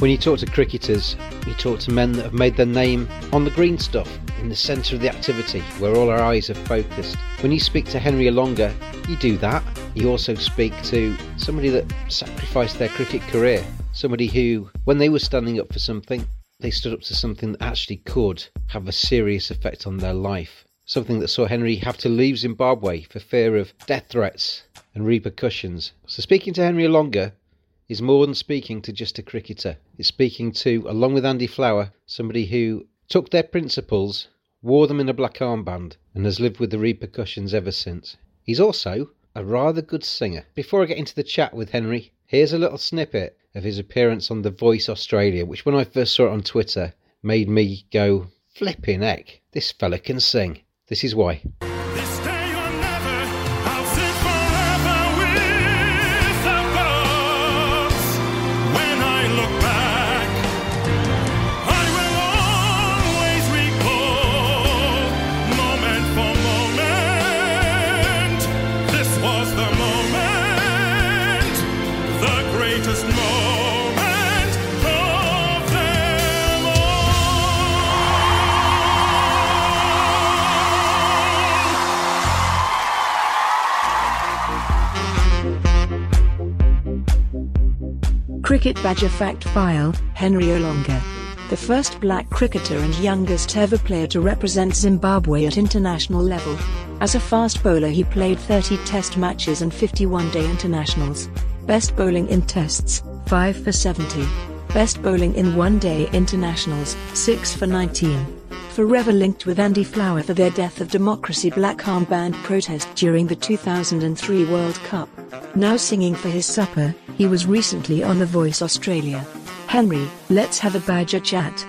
When you talk to cricketers, you talk to men that have made their name on the green stuff, in the centre of the activity, where all our eyes are focused. When you speak to Henry Olonga, you do that. You also speak to somebody that sacrificed their cricket career, somebody who, when they were standing up for something, they stood up to something that actually could have a serious effect on their life. Something that saw Henry have to leave Zimbabwe for fear of death threats and repercussions. So, speaking to Henry Olonga is more than speaking to just a cricketer. It's speaking to, along with Andy Flower, somebody who took their principles, wore them in a black armband, and has lived with the repercussions ever since. He's also a rather good singer. Before I get into the chat with Henry, here's a little snippet of his appearance on The Voice Australia, which when I first saw it on Twitter made me go, flipping heck, this fella can sing. This is why. Cricket Badger Fact File Henry Olonga. The first black cricketer and youngest ever player to represent Zimbabwe at international level. As a fast bowler, he played 30 test matches and 51 day internationals. Best bowling in tests, 5 for 70. Best bowling in one day internationals, 6 for 19 forever linked with Andy Flower for their Death of Democracy black armband protest during the 2003 World Cup. Now singing for his supper, he was recently on The Voice Australia. Henry, let's have a badger chat.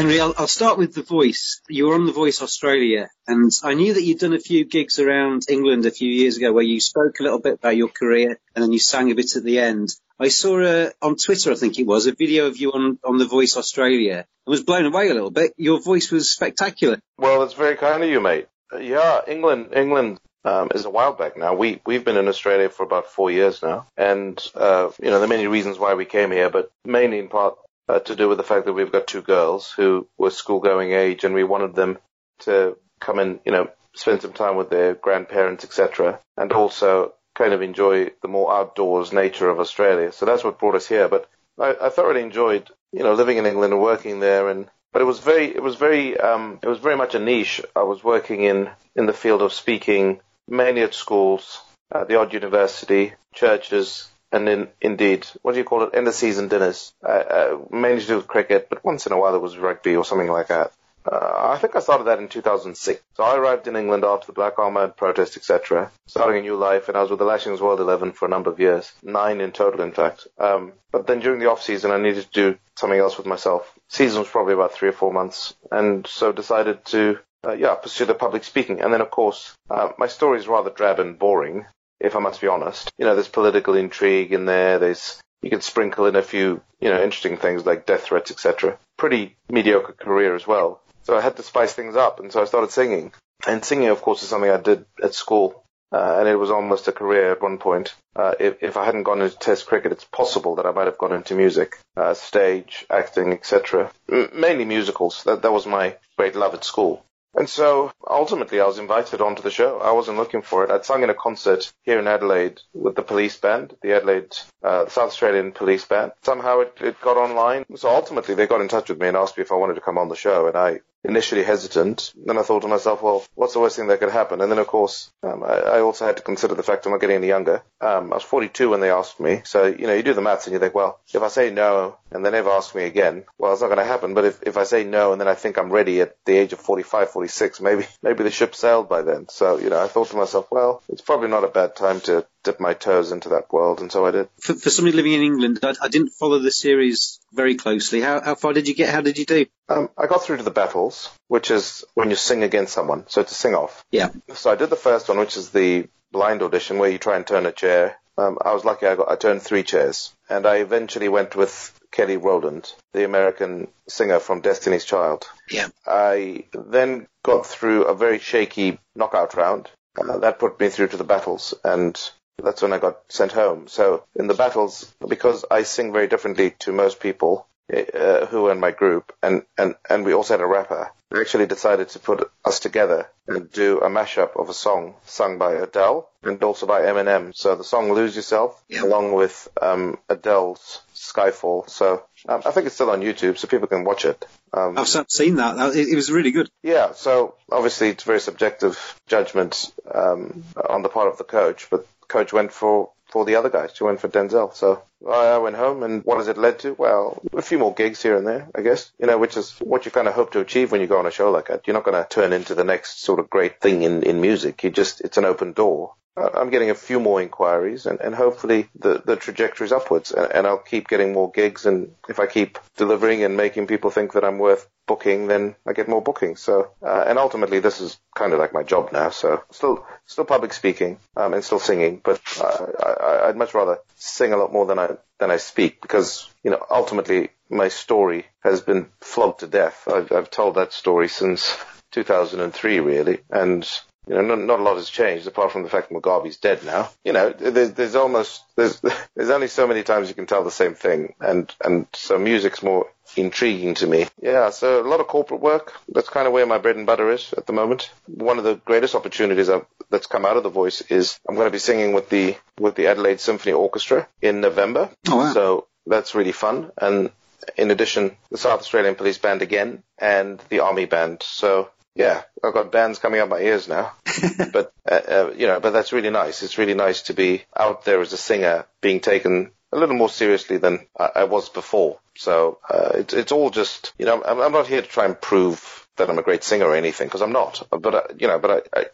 Henry, I'll, I'll start with The Voice. You were on The Voice Australia, and I knew that you'd done a few gigs around England a few years ago where you spoke a little bit about your career and then you sang a bit at the end. I saw uh, on Twitter, I think it was, a video of you on, on The Voice Australia and was blown away a little bit. Your voice was spectacular. Well, that's very kind of you, mate. Yeah, England, England um, is a while back now. We we've been in Australia for about four years now, and uh, you know there are many reasons why we came here, but mainly in part uh, to do with the fact that we've got two girls who were school-going age, and we wanted them to come and you know spend some time with their grandparents, etc., and also kind of enjoy the more outdoors nature of Australia. So that's what brought us here. But I, I thoroughly enjoyed you know living in England and working there, and but it was very, it was very, um, it was very much a niche. I was working in in the field of speaking, mainly at schools, uh, the odd university, churches, and in, indeed, what do you call it? End of season dinners. Uh, uh, mainly to do with cricket, but once in a while there was rugby or something like that. Uh, I think I started that in 2006. So I arrived in England after the Black Armband protest, etc., starting a new life, and I was with the Lashings World 11 for a number of years, nine in total, in fact. Um, but then during the off season, I needed to do something else with myself. Season was probably about three or four months, and so decided to, uh, yeah, pursue the public speaking. And then, of course, uh, my story is rather drab and boring, if I must be honest. You know, there's political intrigue in there. There's you could sprinkle in a few, you know, interesting things like death threats, etc. Pretty mediocre career as well. So I had to spice things up, and so I started singing. And singing, of course, is something I did at school, uh, and it was almost a career at one point. Uh, if, if I hadn't gone into Test cricket, it's possible that I might have gone into music, uh, stage, acting, etc. M- mainly musicals. That that was my great love at school. And so ultimately I was invited onto the show. I wasn't looking for it. I'd sung in a concert here in Adelaide with the police band, the Adelaide, uh, South Australian police band. Somehow it, it got online. So ultimately they got in touch with me and asked me if I wanted to come on the show. And I initially hesitant. Then I thought to myself, well, what's the worst thing that could happen? And then of course, um, I, I, also had to consider the fact I'm not getting any younger. Um, I was 42 when they asked me. So, you know, you do the maths and you think, well, if I say no and they never ask me again, well, it's not going to happen. But if, if I say no and then I think I'm ready at the age of 45, 46, maybe, maybe the ship sailed by then. So, you know, I thought to myself, well, it's probably not a bad time to dip my toes into that world, and so I did. For, for somebody living in England, I, I, didn't follow the series very closely. How, how far did you get? How did you do? Um, I got through to the battles, which is when you sing against someone, so to sing off. Yeah. So I did the first one, which is the blind audition, where you try and turn a chair. Um, I was lucky; I got I turned three chairs, and I eventually went with Kelly Rowland, the American singer from Destiny's Child. Yeah. I then got through a very shaky knockout round. Uh, that put me through to the battles, and that's when I got sent home. So in the battles, because I sing very differently to most people uh, who were in my group, and, and, and we also had a rapper, I actually decided to put us together and do a mashup of a song sung by Adele and also by Eminem. So the song Lose Yourself, yeah. along with um, Adele's Skyfall. So um, I think it's still on YouTube, so people can watch it. Um, I've seen that. It, was really good. Yeah. So obviously it's very subjective judgment um, on the part of the coach, but coach went for for the other guys. She went for Denzel. So I went home, and what has it led to? Well, a few more gigs here and there, I guess. You know, which is what you kind of hope to achieve when you go on a show like that. You're not going to turn into the next sort of great thing in in music. You just it's an open door. I'm getting a few more inquiries, and, and hopefully the, the trajectory is upwards, and, and I'll keep getting more gigs. And if I keep delivering and making people think that I'm worth booking, then I get more bookings. So, uh, and ultimately, this is kind of like my job now. So, still, still public speaking um, and still singing, but uh, I, I'd much rather sing a lot more than I than I speak because you know ultimately my story has been flogged to death. I've, I've told that story since 2003, really, and you know, not, not, a lot has changed apart from the fact Mugabe's dead now. You know, there's, there's almost there's there's only so many times you can tell the same thing, and and so music's more intriguing to me. Yeah, so a lot of corporate work. That's kind of where my bread and butter is at the moment. One of the greatest opportunities I've, that's come out of the voice is I'm going to be singing with the with the Adelaide Symphony Orchestra in November. Oh wow! So that's really fun, and in addition, the South Australian Police Band again and the Army Band. So yeah, I've got bands coming up my ears now. but uh, uh, you know, but that's really nice. It's really nice to be out there as a singer, being taken a little more seriously than I, I was before. So uh, it's it's all just you know, I'm, I'm, not here to try and prove that I'm a great singer or anything because I'm not. But uh, you know, but I, I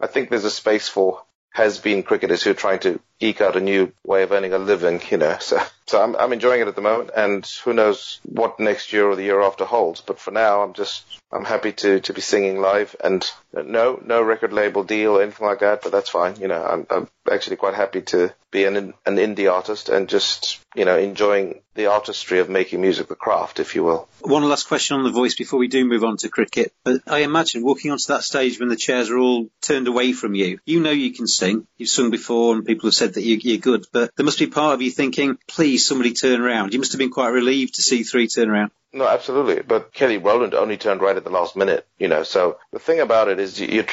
I think there's a space for has been cricketers who are trying to eke out a new way of earning a living, you know. So, so I'm, I'm enjoying it at the moment, and who knows what next year or the year after holds. But for now, I'm just I'm happy to to be singing live, and no no record label deal or anything like that. But that's fine, you know. I'm, I'm actually quite happy to be an an indie artist and just you know enjoying the artistry of making music, the craft, if you will. One last question on the voice before we do move on to cricket. But I imagine walking onto that stage when the chairs are all turned away from you, you know you can sing. You've sung before, and people have said that you you're good, but there must be part of you thinking, please, somebody turn around. You must have been quite relieved to see three turn around. No, absolutely. But Kelly Rowland only turned right at the last minute, you know. So the thing about it is, you, you,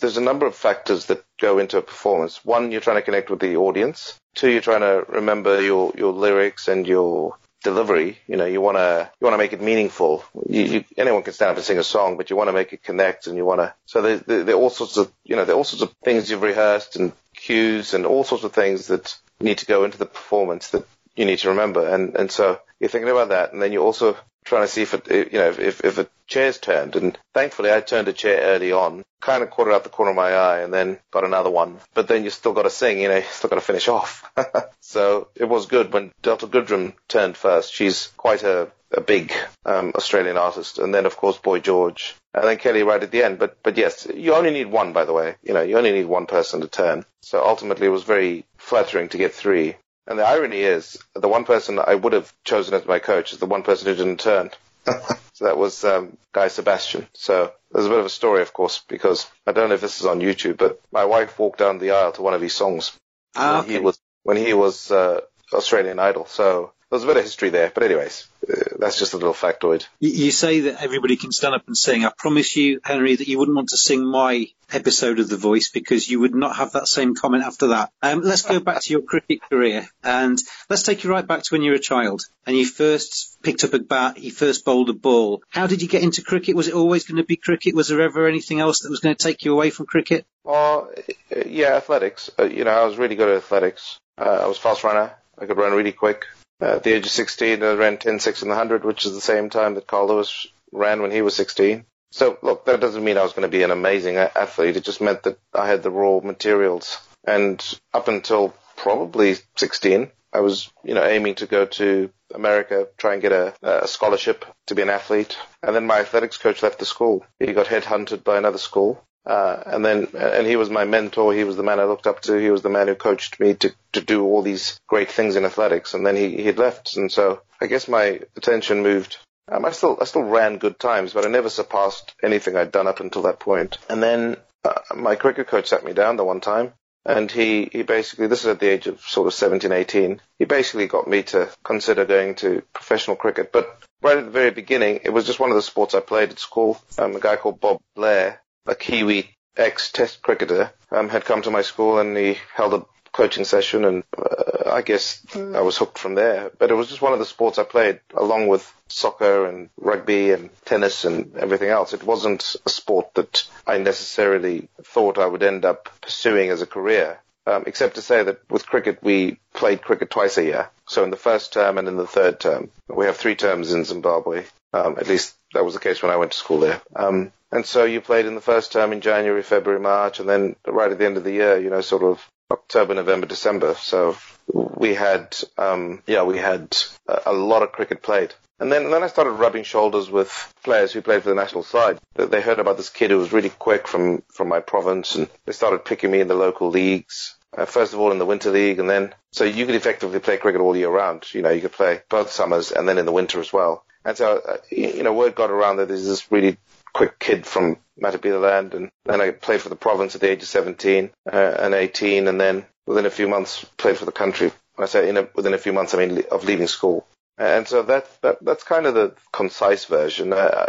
there's a number of factors that go into a performance. One, you're trying to connect with the audience. Two, you're trying to remember your your lyrics and your delivery. You know, you want to you want to make it meaningful. You, you, anyone can stand up and sing a song, but you want to make it connect, and you want to. So there, there, there are all sorts of you know there are all sorts of things you've rehearsed and cues and all sorts of things that need to go into the performance that you need to remember. And and so you're thinking about that, and then you're also trying to see if it, you know, if, if a chair's turned. And thankfully I turned a chair early on, kind of caught it out the corner of my eye and then got another one. But then you still got to sing, you know, you still got to finish off. so it was good when Delta Goodrem turned first. She's quite a, a big um, Australian artist. And then of course Boy George. And then Kelly right at the end. But, but yes, you only need one, by the way. You know, you only need one person to turn. So ultimately it was very flattering to get three. And the irony is, the one person I would have chosen as my coach is the one person who didn't turn. so that was um, Guy Sebastian. So there's a bit of a story, of course, because I don't know if this is on YouTube, but my wife walked down the aisle to one of his songs Ah, when he was when he was uh, Australian Idol. So there's a bit of history there. But anyways, uh, that's just a little factoid. You, say that everybody can stand up and sing. I promise you, Henry, that you wouldn't want to sing my episode of The Voice because you would not have that same comment after that. Um, let's go back to your cricket career and let's take you right back to when you were a child and you first picked up a bat, you first bowled a ball. How did you get into cricket? Was it always going to be cricket? Was there ever anything else that was going to take you away from cricket? Well, uh, yeah, athletics. Uh, you know, I was really good at athletics. Uh, I was fast runner. I could run really quick. Uh, at the age of 16, I ran 10, 6 in the 100, which is the same time that Carl Lewis ran when he was 16. So, look, that doesn't mean I was going to be an amazing athlete. It just meant that I had the raw materials. And up until probably 16, I was, you know, aiming to go to America, try and get a, a scholarship to be an athlete. And then my athletics coach left the school. He got headhunted by another school. Uh, and then, and he was my mentor. He was the man I looked up to. He was the man who coached me to, to do all these great things in athletics. And then he, he left. And so I guess my attention moved. Um, I still, I still ran good times, but I never surpassed anything I'd done up until that point. And then uh, my cricket coach sat me down the one time and he, he basically, this is at the age of sort of 17, 18, he basically got me to consider going to professional cricket. But right at the very beginning, it was just one of the sports I played at school. Um, a guy called Bob Blair, a Kiwi ex-test cricketer, um, had come to my school and he held a coaching session and uh, I guess I was hooked from there. But it was just one of the sports I played along with soccer and rugby and tennis and everything else. It wasn't a sport that I necessarily thought I would end up pursuing as a career. Um, except to say that with cricket, we played cricket twice a year. So in the first term and in the third term. We have three terms in Zimbabwe. Um, at least that was the case when I went to school there. Um, and so you played in the first term in January, February, March, and then right at the end of the year, you know, sort of October, November, December. So we had, um, yeah, we had a, a lot of cricket played. And then, and then I started rubbing shoulders with players who played for the national side. They- They heard about this kid who was really quick from, from my province and they started picking me in the local leagues. Uh, first of all in the winter league and then, so you could effectively play cricket all year round. You know, you could play both summers and then in the winter as well. And so, uh, you you know, word got around that there's this really quick kid from Matabeleland and then I played for the province at the age of 17 uh, and 18 and then within a few months played for the country. I say a, within a few months, I mean of leaving school. And so that, that that's kind of the concise version. Uh,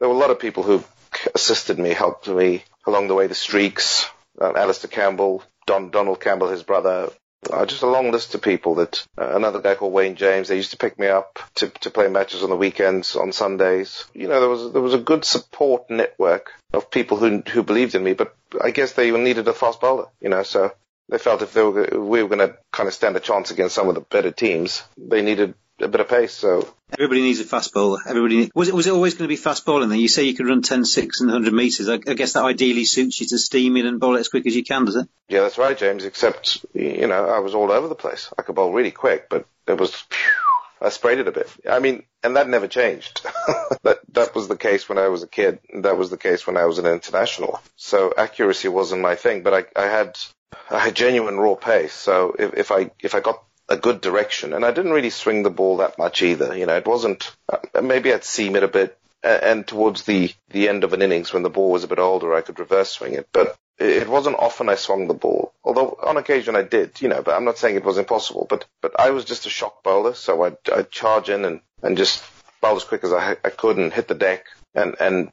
there were a lot of people who assisted me, helped me along the way. The Streaks, um, Alistair Campbell, Don Donald Campbell, his brother. Uh, just a long list of people that uh, another guy called Wayne James. They used to pick me up to to play matches on the weekends, on Sundays. You know, there was there was a good support network of people who who believed in me. But I guess they needed a fast bowler. You know, so they felt if they were if we were going to kind of stand a chance against some of the better teams, they needed a bit of pace. So Everybody needs a fast bowler. Everybody was it was it always going to be fast bowling? Then you say you could run 10, 6 and 100 meters. I, I guess that ideally suits you to steam in and bowl it as quick as you can, does it? yeah, that's right, James. Except you know, I was all over the place. I could bowl really quick, but it was. I sprayed it a bit. I mean, and that never changed. that that was the case when I was a kid. That was the case when I was an international. So accuracy wasn't my thing, but I, I had I had genuine raw pace. So if, if I if I got a good direction, and I didn't really swing the ball that much either. You know, it wasn't. Uh, maybe I'd seam it a bit, a- and towards the the end of an innings when the ball was a bit older, I could reverse swing it, but. It wasn't often I swung the ball, although on occasion I did, you know, but I'm not saying it was impossible, but, but I was just a shock bowler, so I'd, I'd charge in and, and just bowl as quick as I, I could and hit the deck and, and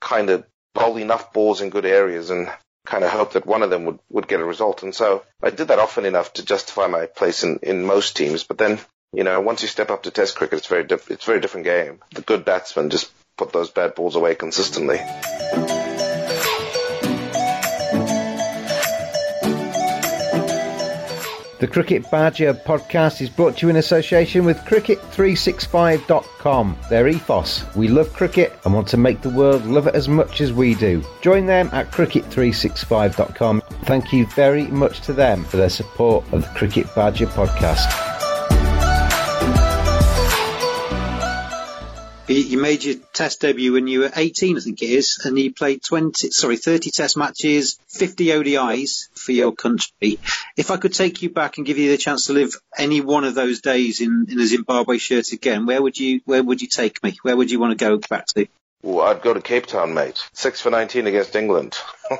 kind of bowl enough balls in good areas and kind of hope that one of them would, would get a result. And so I did that often enough to justify my place in, in most teams. But then You know, once you step up to Test cricket, it's very diff- it's a very different game. The good batsmen just put those bad balls away consistently. The Cricket Badger podcast is brought to you in association with Cricket365.com. Their ethos we love cricket and want to make the world love it as much as we do. Join them at Cricket365.com. Thank you very much to them for their support of the Cricket Badger podcast. You made your test debut when you were 18, I think it is, and you played 20, sorry, 30 test matches, 50 ODIs for your country. If I could take you back and give you the chance to live any one of those days in, in a Zimbabwe shirt again, where would you, where would you take me? Where would you want to go back to? Well, I'd go to Cape Town, mate. Six for 19 against England.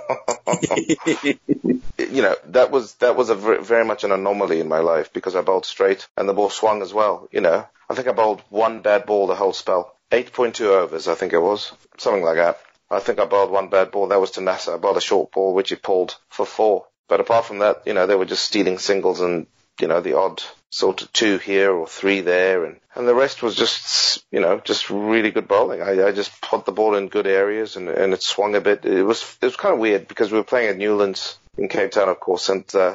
you know, that was, that was a very, very much an anomaly in my life because I bowled straight and the ball swung as well, you know. I think I bowled one bad ball the whole spell. 8.2 overs, I think it was. Something like that. I think I bowled one bad ball. That was to Nasser. I bowled a short ball, which he pulled for four. But apart from that, you know, they were just stealing singles and, you know, the odd sort of two here or three there. And, and the rest was just, you know, just really good bowling. I, I just put the ball in good areas and, and it swung a bit. It was, it was kind of weird because we were playing at Newlands in Cape Town, of course. And, uh,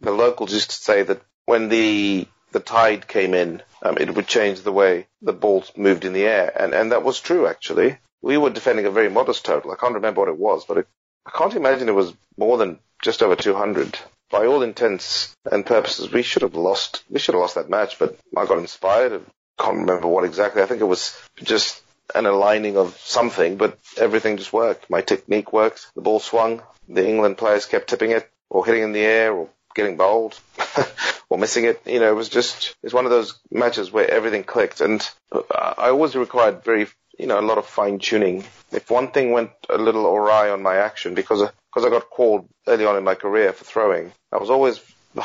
the locals used to say that when the the tide came in, um, it would change the way the balls moved in the air. And, and that was true, actually. We were defending a very modest total. I can't remember what it was, but it, I can't imagine it was more than just over 200. By all intents and purposes, we should have lost, we should have lost that match, but I got inspired. I can't remember what exactly. I think it was just an aligning of something, but everything just worked. My technique worked. The ball swung. The England players kept tipping it or hitting in the air or getting bowled or missing it. You know, it was just, it's one of those matches where everything clicked and I always required very, you know, a lot of fine tuning. If one thing went a little awry on my action because, because I got called early on in my career for throwing, I was always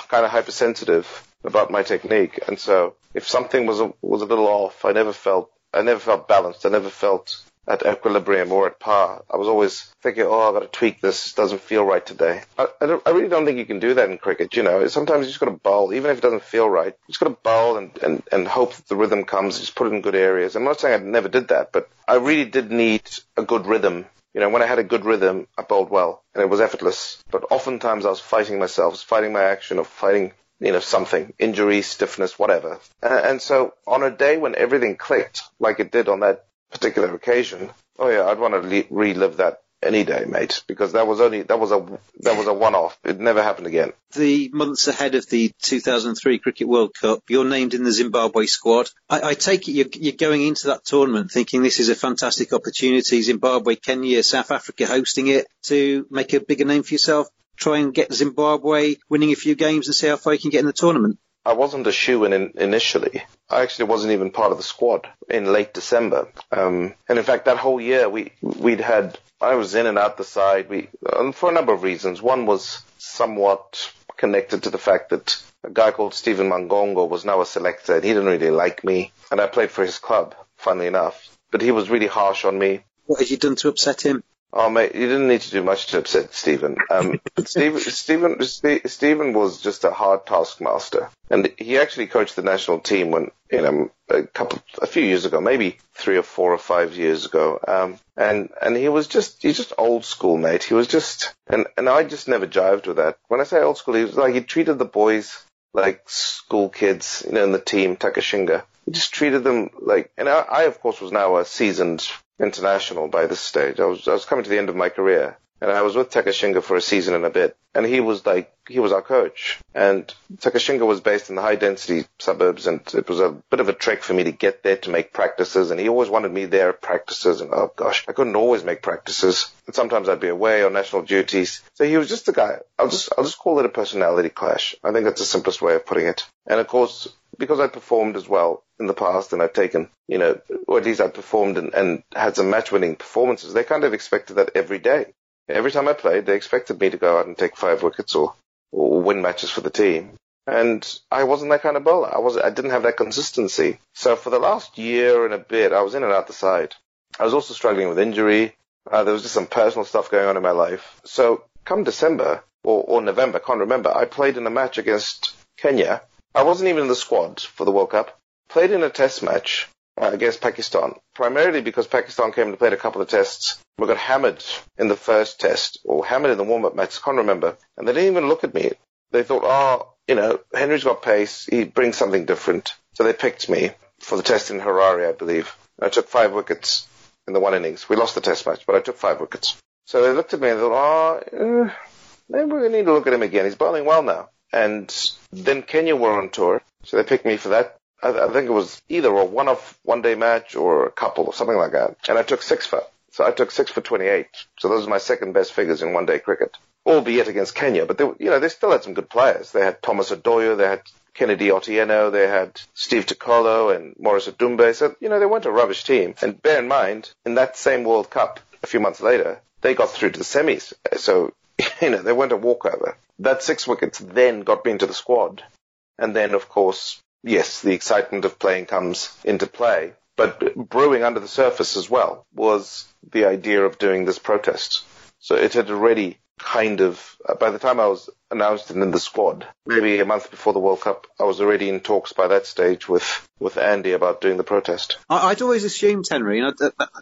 kind of hypersensitive about my technique. And so if something was a, was a little off, I never felt, I never felt balanced. I never felt at equilibrium or at par. I was always thinking, oh, I've got to tweak this. It doesn't feel right today. I, I, I, really don't think you can do that in cricket. You know, sometimes you just got to bowl, even if it doesn't feel right. You just got to bowl and, and, and hope that the rhythm comes. Just put it in good areas. I'm not saying I never did that, but I really did need a good rhythm. You know, when I had a good rhythm, I bowled well and it was effortless. But oftentimes I was fighting myself, fighting my action or fighting you know, something, injury, stiffness, whatever. And so on a day when everything clicked, like it did on that particular occasion, oh yeah, I'd want to le- relive that any day, mate, because that was only that was a that was a one-off. It never happened again. The months ahead of the 2003 Cricket World Cup, you're named in the Zimbabwe squad. I, I take it you're, you're, going into that tournament thinking this is a fantastic opportunity. Zimbabwe, Kenya, South Africa hosting it to make a bigger name for yourself. Try and get Zimbabwe winning a few games and see how far you can get in the tournament. I wasn't a shoe in initially. I actually wasn't even part of the squad in late December. Um, and in fact, that whole year we we'd had I was in and out the side. We um, for a number of reasons. One was somewhat connected to the fact that a guy called Stephen Mangongo was now a selector, and he didn't really like me. And I played for his club, funnily enough. But he was really harsh on me. What had you done to upset him? Oh mate, you didn't need to do much to upset Stephen. Um, Stephen, Stephen, Stephen was just a hard taskmaster, and he actually coached the national team when you know a couple, a few years ago, maybe three or four or five years ago. Um, and and he was just he's just old school, mate. He was just and and I just never jived with that. When I say old school, he was like he treated the boys like school kids, you know, in the team, Takashinga. He just treated them like, and I, I of course was now a seasoned international by this stage. I was I was coming to the end of my career, and I was with Takashinga for a season and a bit. And he was like he was our coach. And Takashinga was based in the high density suburbs, and it was a bit of a trek for me to get there to make practices. And he always wanted me there at practices. And oh gosh, I couldn't always make practices. And sometimes I'd be away on national duties. So he was just a guy. I'll just I'll just call it a personality clash. I think that's the simplest way of putting it. And of course, because I performed as well in the past and I've taken, you know, or at least I performed and, and had some match winning performances, they kind of expected that every day. Every time I played, they expected me to go out and take five wickets or, or win matches for the team. And I wasn't that kind of bowler. I was, I didn't have that consistency. So for the last year and a bit, I was in and out the side. I was also struggling with injury. Uh, there was just some personal stuff going on in my life. So come December or, or November, can't remember, I played in a match against Kenya I wasn't even in the squad for the World Cup. Played in a test match uh, against Pakistan, primarily because Pakistan came and played a couple of tests. We got hammered in the first test, or hammered in the warm-up match, I can't remember. And they didn't even look at me. They thought, oh, you know, Henry's got pace, he brings something different. So they picked me for the test in Harare, I believe. I took five wickets in the one innings. We lost the test match, but I took five wickets. So they looked at me and thought, oh, eh, maybe we need to look at him again. He's bowling well now. And then Kenya were on tour, so they picked me for that I, I think it was either a one-off one-day match or a couple or something like that. And I took six for. So I took six for 28. So those are my second best figures in one-day cricket, albeit against Kenya. But they, you know, they still had some good players. They had Thomas Odoyo, they had Kennedy Otieno, they had Steve Tikolo and Maurice Odumbe. So, you know, they weren't a rubbish team. And bear in mind, in that same World Cup, a few months later, they got through to the semis. So, you know, they weren't a walkover. That six wickets then got me into the squad. And then, of course, yes, the excitement of playing comes into play. But brewing under the surface as well was the idea of doing this protest. So it had already kind of, uh, by the time I was announced in the squad, maybe a month before the World Cup, I was already in talks by that stage with, with Andy about doing the protest. I'd always assumed, Henry, and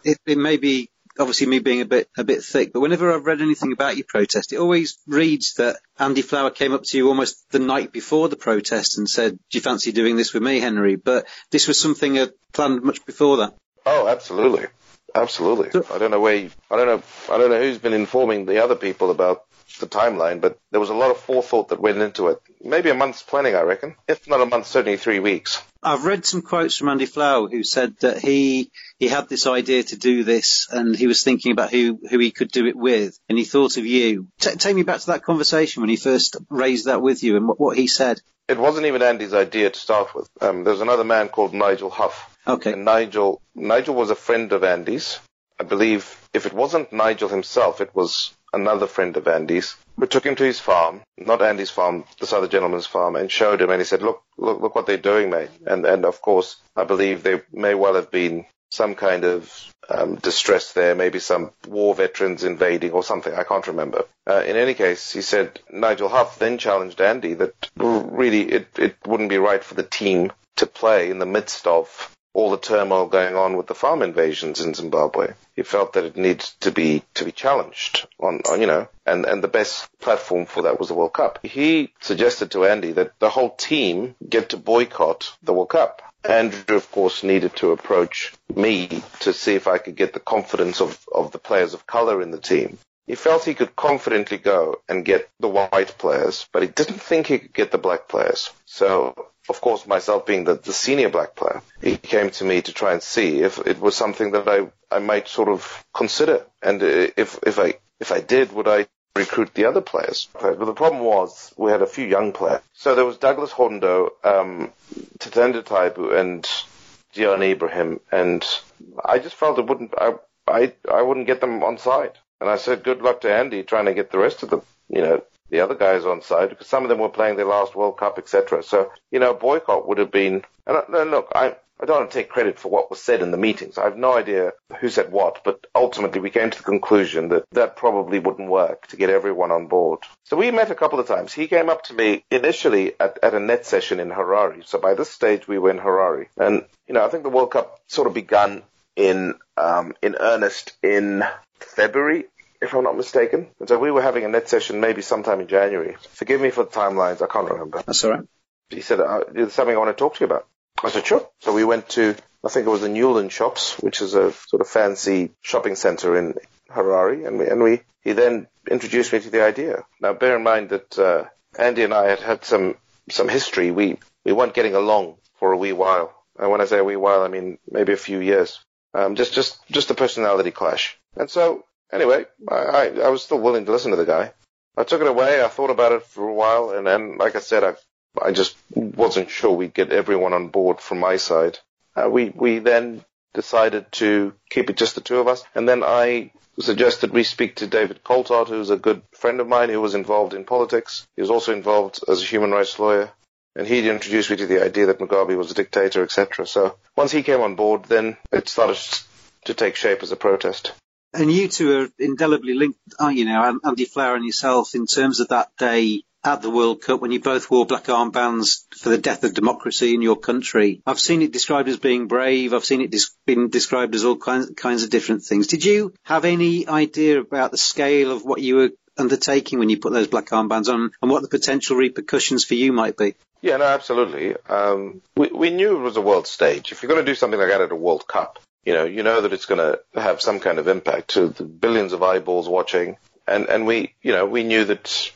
it, it may be obviously me being a bit a bit thick, but whenever I've read anything about your protest, it always reads that Andy Flower came up to you almost the night before the protest and said, "Do you fancy doing this with me, Henry?" But this was something uh, planned much before that. Oh, absolutely, absolutely. So, I don't know where you, I don't know I don't know who's been informing the other people about the timeline, but there was a lot of forethought that went into it. Maybe a month's planning, I reckon. If not a month, certainly three weeks. I've read some quotes from Andy Flower who said that he he had this idea to do this and he was thinking about who, who he could do it with and he thought of you. T- take me back to that conversation when he first raised that with you and what, what he said. It wasn't even Andy's idea to start with. Um, there's another man called Nigel Hough. Okay. And Nigel, Nigel was a friend of Andy's. I believe if it wasn't Nigel himself, it was another friend of Andy's, who took him to his farm, not Andy's farm, this other gentleman's farm, and showed him, and he said, "Look, look, look what they're doing, mate." And and of course, I believe there may well have been some kind of um, distress there, maybe some war veterans invading or something. I can't remember. Uh, in any case, he said Nigel Hough then challenged Andy that really it, it wouldn't be right for the team to play in the midst of all the turmoil going on with the farm invasions in Zimbabwe. He felt that it needed to be to be challenged on, on, you know, and and the best platform for that was the World Cup. He suggested to Andy that the whole team get to boycott the World Cup. Andrew, of course, needed to approach me to see if I could get the confidence of, of the players of color in the team. He felt he could confidently go and get the white players, but he didn't think he could get the black players. So of course, myself being the, the senior black player, he came to me to try and see if it was something that I, I might sort of consider. And if, if I, if I did, would I recruit the other players? But the problem was we had a few young players. So there was Douglas Hondo, um, Tatenda Taibu and Dion Ebrahim. And I just felt it wouldn't, I, I, I wouldn't get them on side. And I said, good luck to Andy trying to get the rest of them, you know, the other guys on side because some of them were playing their last World Cup, etc. So, you know, a boycott would have been, and, and look, I, I don't want to take credit for what was said in the meetings. I have no idea who said what, but ultimately we came to the conclusion that that probably wouldn't work to get everyone on board. So we met a couple of times. He came up to me initially at, at a net session in Harare. So by this stage we were in Harare. And, you know, I think the World Cup sort of begun in, um, in earnest in February if I'm not mistaken. And so we were having a net session maybe sometime in January. Forgive me for the timelines, I can't remember. That's all right. He said, uh, there's something I want to talk to you about. I said, sure. So we went to, I think it was the Newland Shops, which is a sort of fancy shopping center in Harare. And we, and we, he then introduced me to the idea. Now bear in mind that, uh, Andy and I had had some, some history. We, we weren't getting along for a wee while. And when I say a wee while, I mean maybe a few years. Um, just, just, just a personality clash. And so Anyway, I, I, was still willing to listen to the guy. I took it away. I thought about it for a while, and then, like I said, I I just wasn't sure we'd get everyone on board from my side. Uh, we we then decided to keep it just the two of us, and then I suggested we speak to David Coltart, who's a good friend of mine who was involved in politics. He was also involved as a human rights lawyer, and he'd introduced me to the idea that Mugabe was a dictator, etc. So once he came on board, then it started to take shape as a protest and you two are indelibly linked, aren't you now, Andy Flower and yourself, in terms of that day at the World Cup when you both wore black armbands for the death of democracy in your country. I've seen it described as being brave. I've seen it des- been described as all kinds, kinds of different things. Did you have any idea about the scale of what you were undertaking when you put those black armbands on and what the potential repercussions for you might be? Yeah, no, absolutely. Um, we, we knew it was a world stage. If you're going to do something like that at a World Cup, you know, you know that it's going to have some kind of impact to the billions of eyeballs watching. And, and we, you know, we knew that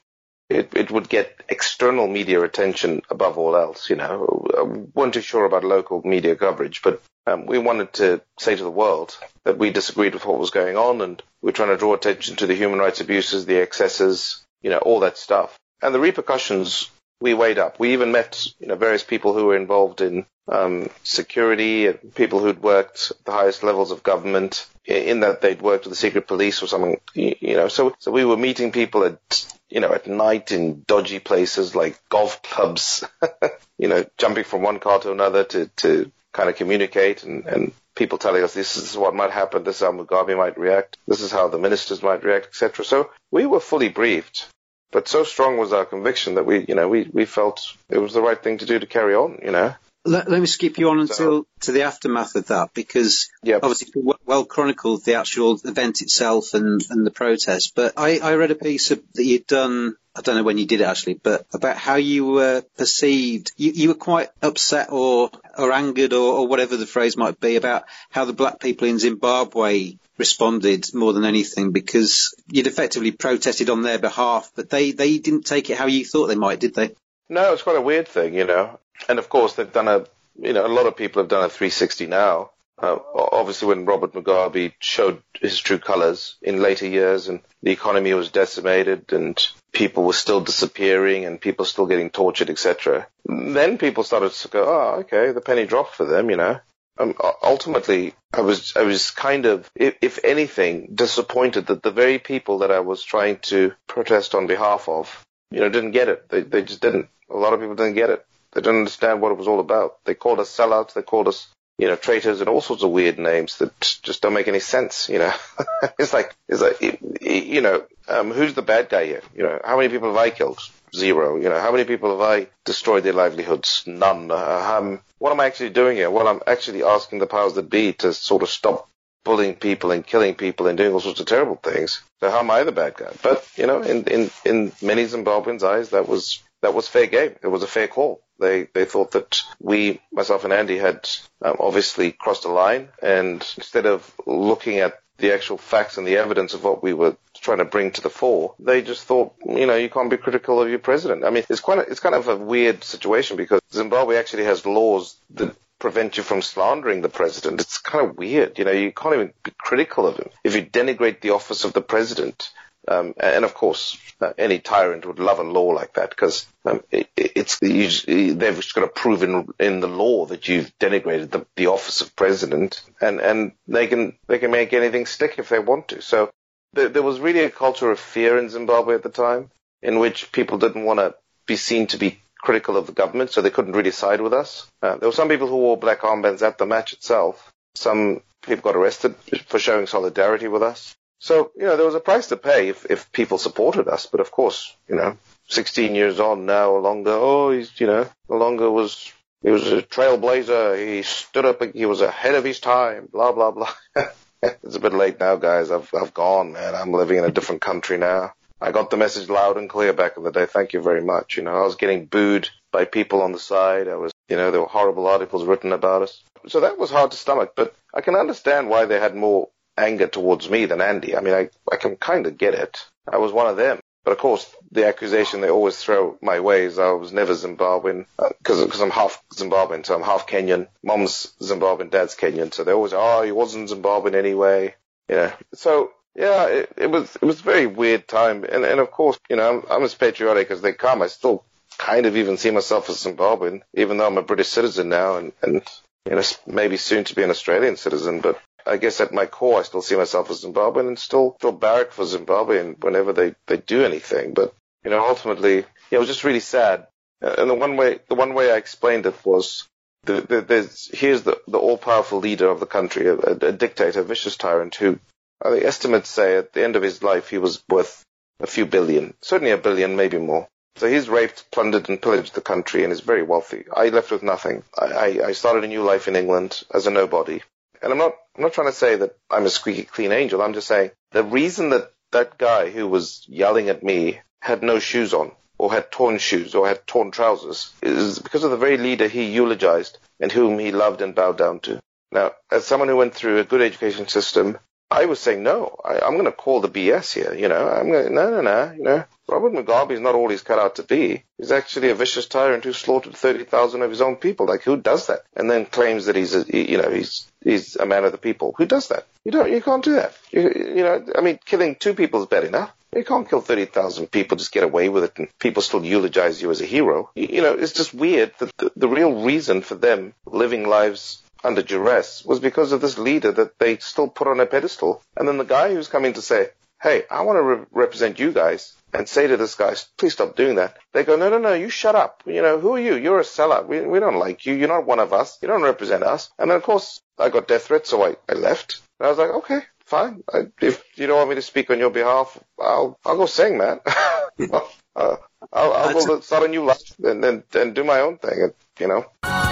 it, it would get external media attention above all else, you know. I weren't too sure about local media coverage, but um, we wanted to say to the world that we disagreed with what was going on and we're trying to draw attention to the human rights abuses, the excesses, you know, all that stuff. And the repercussions we weighed up. We even met, you know, various people who were involved in um, security and people who'd worked at the highest levels of government in that they'd worked with the secret police or something, you know, so, so we were meeting people at, you know, at night in dodgy places like golf clubs, you know, jumping from one car to another to, to kind of communicate and, and people telling us this is what might happen, this is how Mugabe might react, this is how the ministers might react, etc. So we were fully briefed. But so strong was our conviction that we, you know, we, we felt it was the right thing to do to carry on, you know. Let, let me skip you on until to the aftermath of that because yep. obviously well chronicled the actual event itself and, and the protest. But I, I read a piece of, that you'd done I don't know when you did it actually, but about how you were perceived. You, you were quite upset or, or angered or, or, whatever the phrase might be about how the black people in Zimbabwe responded more than anything because you'd effectively protested on their behalf, but they, they didn't take it how you thought they might, did they? No, it's quite a weird thing, you know. And of course, they've done a, you know, a lot of people have done a 360 now. Uh, obviously, when Robert Mugabe showed his true colors in later years and the economy was decimated and people were still disappearing and people still getting tortured, etc. Then people started to go, oh, okay, the penny dropped for them, you know. Um, ultimately, I was, I was kind of, if, if anything, disappointed that the very people that I was trying to protest on behalf of, you know, didn't get it. They, they just didn't. A lot of people didn't get it. They didn't understand what it was all about. They called us sellouts. They called us, you know, traitors and all sorts of weird names that just don't make any sense. You know, it's like, it's like, you know, um, who's the bad guy here? You know, how many people have I killed? Zero. You know, how many people have I destroyed their livelihoods? None. Uh, um, what am I actually doing here? Well, I'm actually asking the powers that be to sort of stop bullying people and killing people and doing all sorts of terrible things. So how am I the bad guy? But you know, in in in many Zimbabweans' eyes, that was that was fair game. It was a fair call. They they thought that we, myself and Andy, had um, obviously crossed a line, and instead of looking at the actual facts and the evidence of what we were trying to bring to the fore, they just thought, you know, you can't be critical of your president. I mean, it's quite a, it's kind of a weird situation because Zimbabwe actually has laws that prevent you from slandering the president. It's kind of weird, you know. You can't even be critical of him if you denigrate the office of the president. Um, and of course, uh, any tyrant would love a law like that because um, it, it's you, they've just got to prove in, in the law that you've denigrated the, the office of president, and, and they can they can make anything stick if they want to. So there, there was really a culture of fear in Zimbabwe at the time, in which people didn't want to be seen to be critical of the government, so they couldn't really side with us. Uh, there were some people who wore black armbands at the match itself. Some people got arrested for showing solidarity with us. So, you know, there was a price to pay if, if people supported us. But of course, you know, 16 years on now, Olonga, oh, he's, you know, Olonga was, he was a trailblazer. He stood up, he was ahead of his time, blah, blah, blah. it's a bit late now, guys. I've, I've gone, man. I'm living in a different country now. I got the message loud and clear back in the day. Thank you very much. You know, I was getting booed by people on the side. I was, you know, there were horrible articles written about us. So that was hard to stomach, but I can understand why they had more anger towards me than Andy. I mean, I, I can kind of get it. I was one of them. But of course, the accusation they always throw my way is I was never Zimbabwean because uh, because I'm half Zimbabwean, so I'm half Kenyan. Mom's Zimbabwean, dad's Kenyan, so they always oh he wasn't Zimbabwean anyway. Yeah. So yeah, it, it was it was a very weird time, and and of course you know I'm, I'm as patriotic as they come. I still kind of even see myself as Zimbabwean, even though I'm a British citizen now, and and you know maybe soon to be an Australian citizen, but I guess at my core, I still see myself as Zimbabwean and still still barrack for Zimbabwe and whenever they, they do anything. But, you know, ultimately, know, it was just really sad. And the one way, the one way I explained it was, the, the, there's, here's the, the all-powerful leader of the country, a, a dictator, a vicious tyrant who, uh, the estimates say at the end of his life he was worth a few billion, certainly a billion, maybe more. So he's raped, plundered, and pillaged the country and is very wealthy. I left with nothing. I, I, I started a new life in England as a nobody. And I'm not, I'm not trying to say that I'm a squeaky clean angel. I'm just saying the reason that that guy who was yelling at me had no shoes on or had torn shoes or had torn trousers is because of the very leader he eulogized and whom he loved and bowed down to. Now, as someone who went through a good education system, I was saying no. I, I'm going to call the BS here. You know, I'm going no, no, no. You know, Robert Mugabe is not all he's cut out to be. He's actually a vicious tyrant who slaughtered thirty thousand of his own people. Like, who does that? And then claims that he's, a, you know, he's he's a man of the people. Who does that? You don't. You can't do that. You, you know, I mean, killing two people is bad enough. You can't kill 30,000 people, just get away with it, and people still eulogize you as a hero. You, know, it's just weird that the, the real reason for them living lives under duress was because of this leader that they still put on a pedestal. And then the guy who's coming to say, hey, I want to re- represent you guys and say to this guy, please stop doing that. They go, no, no, no, you shut up. You know, who are you? You're a sellout. We, we don't like you. You're not one of us. You don't represent us. And then, of course, I got death threats, so I, I left. And I was like, okay, fine. I, if you don't want me to speak on your behalf, I'll, I'll go sing, man. uh, I'll, I'll go start a new life and then, and do my own thing, and, you know.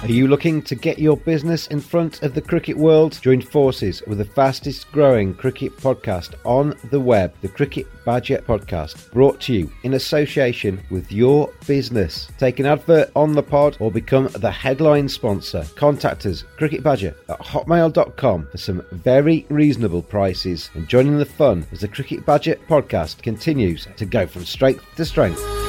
Are you looking to get your business in front of the cricket world? Join forces with the fastest growing cricket podcast on the web, the Cricket Badger Podcast, brought to you in association with your business. Take an advert on the pod or become the headline sponsor. Contact us, Cricket Badger, at hotmail.com for some very reasonable prices and joining the fun as the Cricket Badger Podcast continues to go from strength to strength.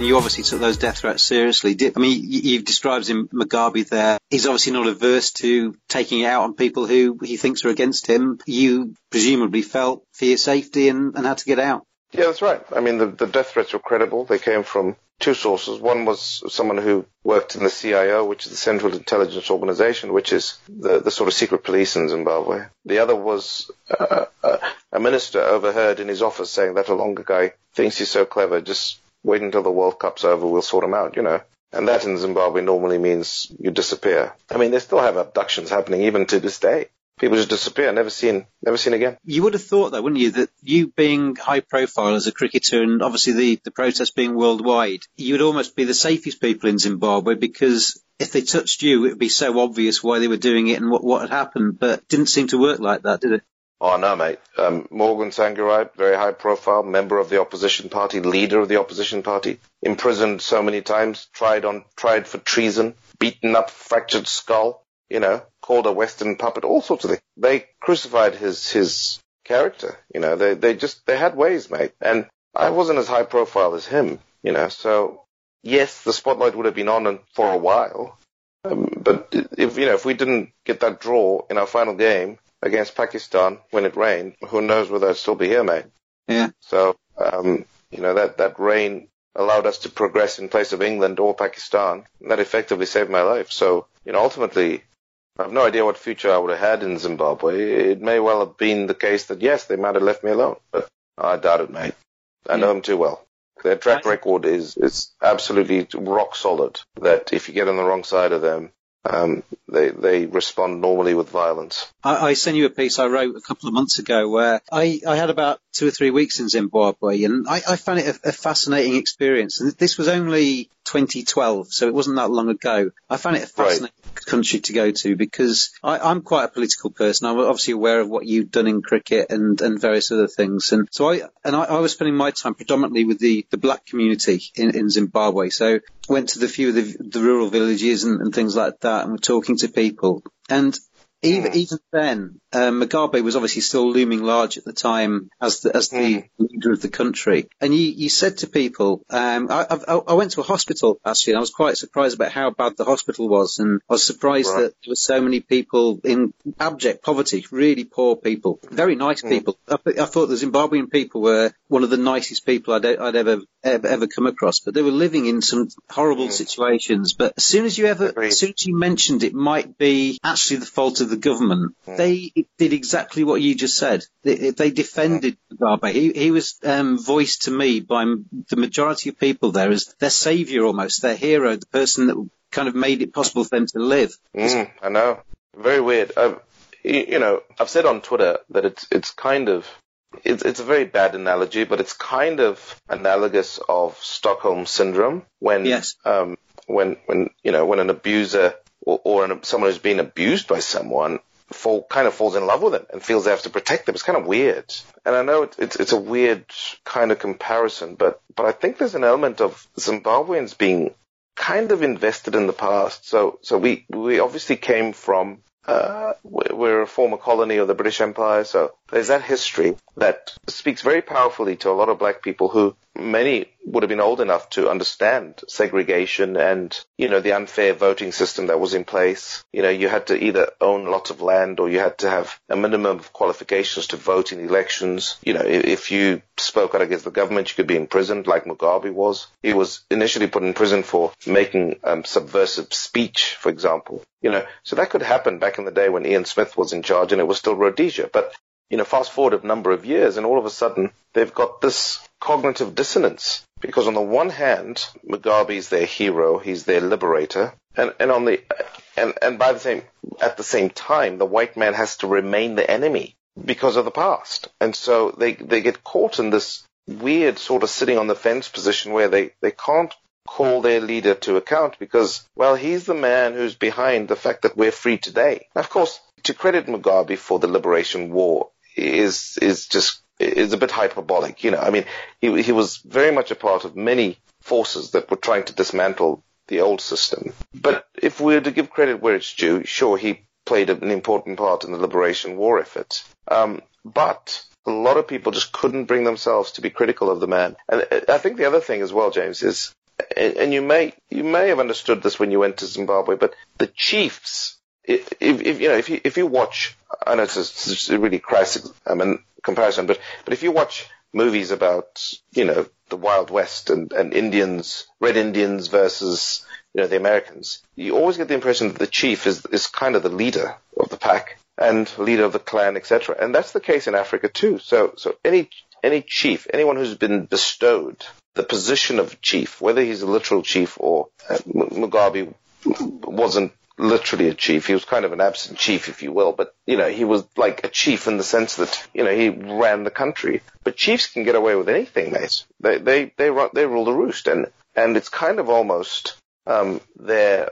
And you obviously took those death threats seriously. Did, I mean, you, you've described him, Mugabe there. He's obviously not averse to taking it out on people who he thinks are against him. You presumably felt for your safety and, and had to get out. Yeah, that's right. I mean, the, the death threats were credible. They came from two sources. One was someone who worked in the CIO, which is the Central Intelligence Organization, which is the, the sort of secret police in Zimbabwe. The other was uh, a, a minister overheard in his office saying that Olonga guy thinks he's so clever, just wait until the World Cup's over, we'll sort him out, you know. And that in Zimbabwe normally means you disappear. I mean, they still have abductions happening even to this day. People just disappear, never seen, never seen again. You would have thought, though, wouldn't you, that you being high profile as a cricketer and obviously the, the protest being worldwide, you would almost be the safest people in Zimbabwe because if they touched you, it would be so obvious why they were doing it and what, what had happened. But it didn't seem to work like that, did it? Oh no, mate. Um, Morgan Tsvangirai, very high profile, member of the opposition party, leader of the opposition party, imprisoned so many times, tried on, tried for treason, beaten up, fractured skull, you know, called a Western puppet, all sorts of things. They crucified his, his character, you know, they, they just, they had ways, mate. And I wasn't as high profile as him, you know, so yes, the spotlight would have been on for a while. Um, but if, you know, if we didn't get that draw in our final game, against Pakistan when it rained. Who knows whether I'd still be here, mate? Yeah. So, um, you know, that, that rain allowed us to progress in place of England or Pakistan. And that effectively saved my life. So, you know, ultimately, I have no idea what future I would have had in Zimbabwe. It may well have been the case that, yes, they might have left me alone. But I doubt it, mate. I know them too well. Their track record is, is absolutely rock solid. That if you get on the wrong side of them, um, they they respond normally with violence. I, I sent you a piece I wrote a couple of months ago where I, I had about two or three weeks in Zimbabwe and I, I found it a, a fascinating experience. And this was only 2012, so it wasn't that long ago. I found it a fascinating right. country to go to because I, am quite a political person. I'm obviously aware of what you've done in cricket and, and various other things. And so I and I, I was spending my time predominantly with the, the black community in, in Zimbabwe. So went to the few of the, the rural villages and, and things like that and were talking to people. And even, even then, um, Mugabe was obviously still looming large at the time as the, as the mm. leader of the country. And you, you said to people, um, I, I, I, went to a hospital actually, and I was quite surprised about how bad the hospital was. And I was surprised right. that there were so many people in abject poverty, really poor people, very nice mm. people. I, I, thought the Zimbabwean people were one of the nicest people I'd, I'd ever, ever, ever come across, but they were living in some horrible mm. situations. But as soon as you ever, Agreed. as soon as you mentioned it might be actually the fault of the government, mm. they did exactly what you just said. They, they defended Mugabe. He, he was um, voiced to me by the majority of people there as their savior almost, their hero, the person that kind of made it possible for them to live. Mm, I know. Very weird. Uh, you know, I've said on Twitter that it's it's kind of it's it's a very bad analogy, but it's kind of analogous of Stockholm syndrome when Yes. um, when when you know when an abuser or, or someone who's been abused by someone fall kind of falls in love with them and feels they have to protect them. It's kind of weird, and I know it, it's it's a weird kind of comparison, but but I think there's an element of Zimbabweans being kind of invested in the past. So so we we obviously came from uh, we're a former colony of the British Empire, so there's that history that speaks very powerfully to a lot of black people who many would have been old enough to understand segregation and, you know, the unfair voting system that was in place. You know, you had to either own lots of land or you had to have a minimum of qualifications to vote in elections. You know, if you spoke out against the government, you could be imprisoned like Mugabe was. He was initially put in prison for making um, subversive speech, for example. You know, so that could happen back in the day when Ian Smith was in charge and it was still Rhodesia. But you know, fast forward a number of years and all of a sudden they've got this cognitive dissonance because on the one hand, Mugabe's their hero, he's their liberator. And, and on the, and, and by the same, at the same time, the white man has to remain the enemy because of the past. And so they, they get caught in this weird sort of sitting on the fence position where they, they can't call their leader to account because, well, he's the man who's behind the fact that we're free today. Now, of course, to credit Mugabe for the liberation war is is just is a bit hyperbolic. You know, I mean, he he was very much a part of many forces that were trying to dismantle the old system. But if we were to give credit where it's due, sure, he played an important part in the liberation war effort. Um, but a lot of people just couldn't bring themselves to be critical of the man. And I think the other thing as well, James, is and you may you may have understood this when you went to Zimbabwe, but the chiefs, if, if you know, if you if you watch, I know it's a, really crass I mean, comparison, but but if you watch movies about you know the Wild West and, and Indians, Red Indians versus you know the Americans, you always get the impression that the chief is is kind of the leader of the pack and leader of the clan, etc. And that's the case in Africa too. So so any any chief, anyone who's been bestowed the position of chief, whether he's a literal chief or uh, Mugabe wasn't literally a chief. He was kind of an absent chief, if you will, but you know, he was like a chief in the sense that, you know, he ran the country. But chiefs can get away with anything, mate. They, they, they run, they rule the roost and, and it's kind of almost, um, their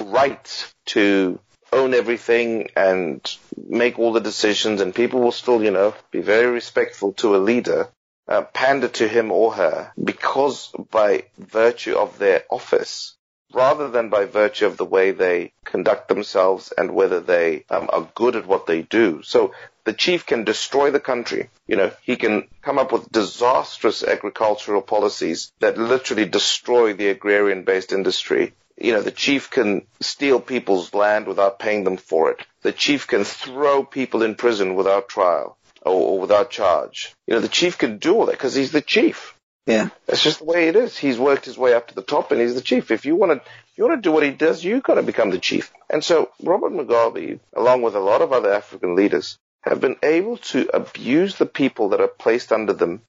right to own everything and make all the decisions and people will still, you know, be very respectful to a leader, uh, pander to him or her because by virtue of their office, rather than by virtue of the way they conduct themselves and whether they um, are good at what they do. So the chief can destroy the country. You know, he can come up with disastrous agricultural policies that literally destroy the agrarian-based industry. You know, the chief can steal people's land without paying them for it. The chief can throw people in prison without trial or, or without charge. You know, the chief can do all that because he's the chief. Yeah. That's just the way it is. He's worked his way up to the top and he's the chief. If you want to, if you want to do what he does, you've got to become the chief. And so Robert Mugabe, along with a lot of other African leaders, have been able to abuse the people that are placed under them,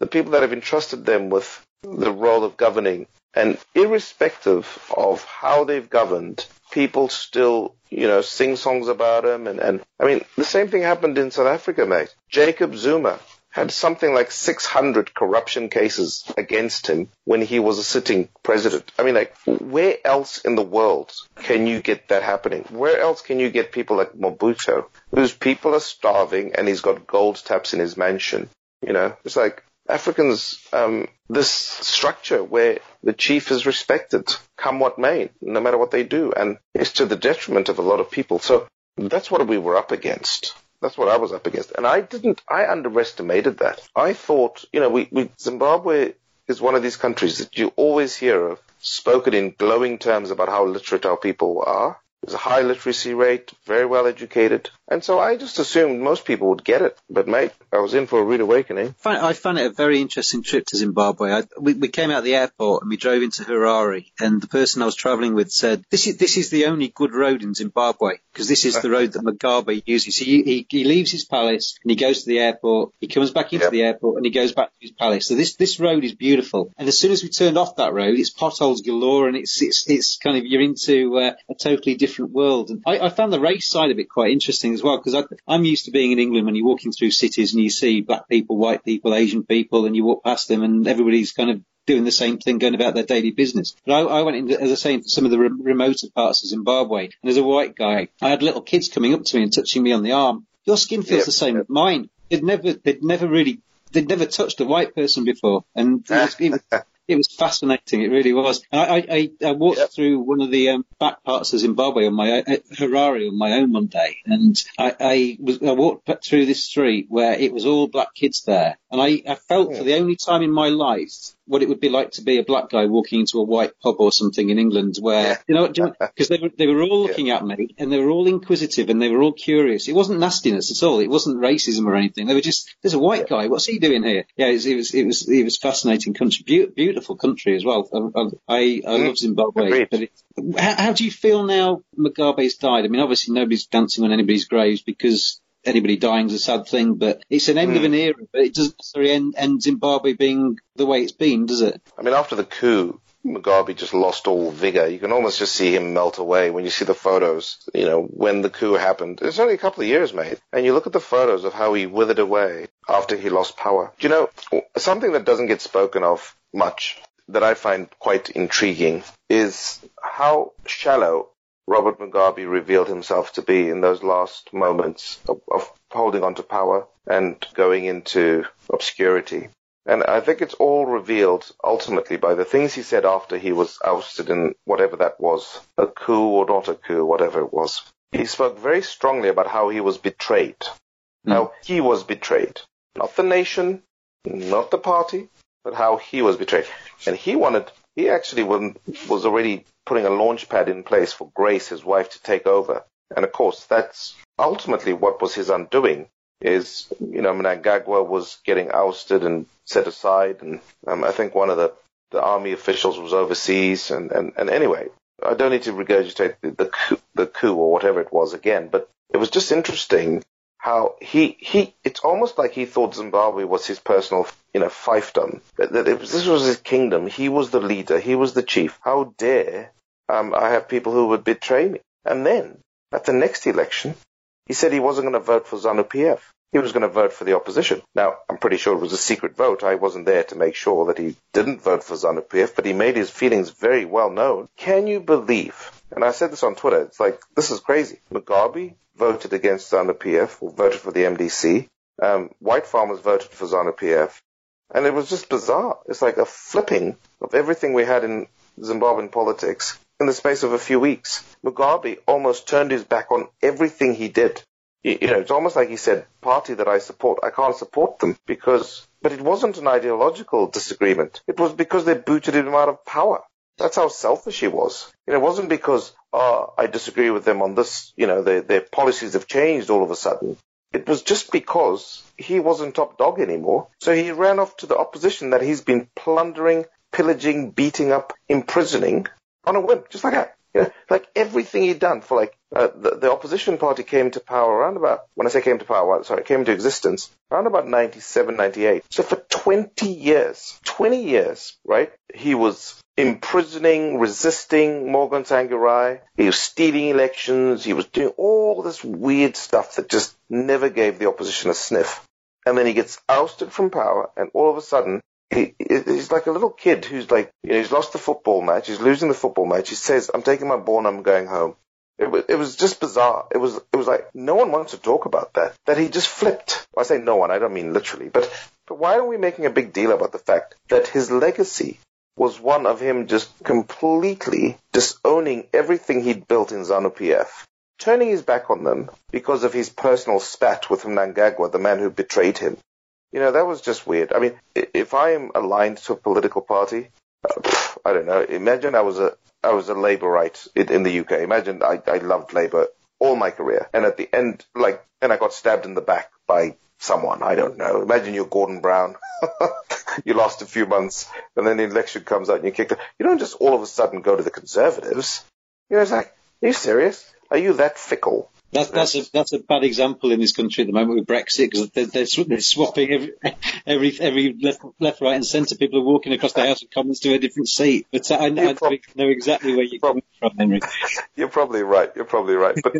the people that have entrusted them with the role of governing. And irrespective of how they've governed, people still, you know, sing songs about him. And, and I mean, the same thing happened in South Africa, mate. Jacob Zuma had something like 600 corruption cases against him when he was a sitting president. I mean, like, where else in the world can you get that happening? Where else can you get people like Mobutu, whose people are starving and he's got gold taps in his mansion? You know, it's like Africans, um, this structure where the chief is respected, come what may, no matter what they do, and it's to the detriment of a lot of people. So that's what we were up against. That's what I was up against. And I didn't, I underestimated that. I thought, you know, we, we, Zimbabwe is one of these countries that you always hear of spoken in glowing terms about how literate our people are. There's a high literacy rate, very well educated. And so I just assumed most people would get it. But mate, I was in for a rude awakening. I found it a very interesting trip to Zimbabwe. I, we, we came out of the airport and we drove into Harare, and the person I was travelling with said, "This is this is the only good road in Zimbabwe because this is the road that Mugabe uses. He, he he leaves his palace and he goes to the airport. He comes back into Yep. the airport and he goes back to his palace. So this this road is beautiful. And as soon as we turned off that road, it's potholes galore, and it's it's it's kind of you're into uh, a totally different world. And I, I found the race side of it quite interesting. Fascinating as well because I'm used to being in England when you're walking through cities and you see black people, white people, Asian people, and you walk past them and everybody's kind of doing the same thing, going about their daily business. But I, I went into, as I say, into some of the re- remoter parts of Zimbabwe, and as a white guy, I had little kids coming up to me and touching me on the arm. Your skin feels Yep. the same as mine. They'd never, they'd never really, they'd never touched a white person before, and it was, it was, it was fascinating. It really was. And I, I, I walked through one of the um, back parts of Zimbabwe on my uh, Harare on my own one day, and I, I was I walked through this street where it was all black kids there, and I, I felt for the only time in my life what it would be like to be a black guy walking into a white pub or something in England where, you know, because they were, they were all looking at me and they were all inquisitive and they were all curious. It wasn't nastiness at all. It wasn't racism or anything. They were just, there's a white guy. What's he doing here? Yeah, it was, it was, it was, it was fascinating country, Beau- beautiful country as well. Um, um, I, I, I love Zimbabwe. But it, how, how do you feel now Mugabe's died? I mean, obviously nobody's dancing on anybody's graves because anybody dying's a sad thing, but it's an end of an hmm. era, but it doesn't necessarily end, end Zimbabwe being the way it's been, does it? I mean, after the coup, Mugabe just lost all vigor. You can almost just see him melt away when you see the photos. You know, when the coup happened, it's only a couple of years, mate. And you look at the photos of how he withered away after he lost power. Do you know, something that doesn't get spoken of much that I find quite intriguing is how shallow Robert Mugabe revealed himself to be in those last moments of, of holding on to power and going into obscurity. And I think it's all revealed ultimately by the things he said after he was ousted in whatever that was, a coup or not a coup, whatever it was. He spoke very strongly about how he was betrayed, hmm. how he was betrayed. Not the nation, not the party, but how he was betrayed. And he wanted, he actually was, already putting a launch pad in place for Grace, his wife, to take over. And of course, that's ultimately what was his undoing is, you know, Mnangagwa was getting ousted and set aside. And um, I think one of the, the army officials was overseas. And, and, and anyway, I don't need to regurgitate the, the, coup, the coup or whatever it was again, but it was just interesting how he, he, it's almost like he thought Zimbabwe was his personal, you know, fiefdom. That, was, this was his kingdom. He was the leader. He was the chief. How dare um, I have people who would betray me? And then at the next election, he said he wasn't going to vote for ZANU-PF. He was going to vote for the opposition. Now, I'm pretty sure it was a secret vote. I wasn't there to make sure that he didn't vote for ZANU-PF, but he made his feelings very well known. Can you believe? And I said this on Twitter. It's like, this is crazy. Mugabe voted against ZANU-PF or voted for the MDC. Um, white farmers voted for ZANU-PF. And it was just bizarre. It's like a flipping of everything we had in Zimbabwean politics in the space of a few weeks. Mugabe almost turned his back on everything he did. You, you know, it's almost like he said, party that I support, I can't support them because, but it wasn't an ideological disagreement. It was because they booted him out of power. That's how selfish he was. You know, it wasn't because, oh, I disagree with them on this, you know, their, their policies have changed all of a sudden. It was just because he wasn't top dog anymore. So he ran off to the opposition that he's been plundering, pillaging, beating up, imprisoning on a whim, just like that. You know, like everything he'd done for like uh, the, the opposition party came to power around about when I say came to power, sorry, came into existence around about 97, 98. So for 20 years, 20 years, right? He was imprisoning, resisting Morgan Tsvangirai. He was stealing elections. He was doing all this weird stuff that just never gave the opposition a sniff. And then he gets ousted from power, and all of a sudden he, he's like a little kid who's like, you know, he's lost the football match, he's losing the football match. He says, "I'm taking my ball and I'm going home." It was, it was just bizarre. It was, it was like no one wants to talk about that. That he just flipped. I say no one. I don't mean literally, but but why are we making a big deal about the fact that his legacy was one of him just completely disowning everything he'd built in ZANU PF, turning his back on them because of his personal spat with Mnangagwa, the man who betrayed him. You know, that was just weird. I mean, if I'm aligned to a political party, uh, I don't know. Imagine I was a I was a Labourite in, the UK. Imagine I, I loved Labour all my career, and at the end, like, and I got stabbed in the back by someone. I don't know. Imagine you're Gordon Brown. you lost a few months, and then the election comes out and you kick it. You don't just all of a sudden go to the Conservatives. You know, it's like, are you serious? Are you that fickle? That's that's a that's a bad example in this country at the moment with Brexit because they're, they're, sw- they're swapping every every every left, left right and centre. People are walking across the House of Commons to a different seat. But I, I know, know exactly where you're coming from, Henry. You're probably right. You're probably right. But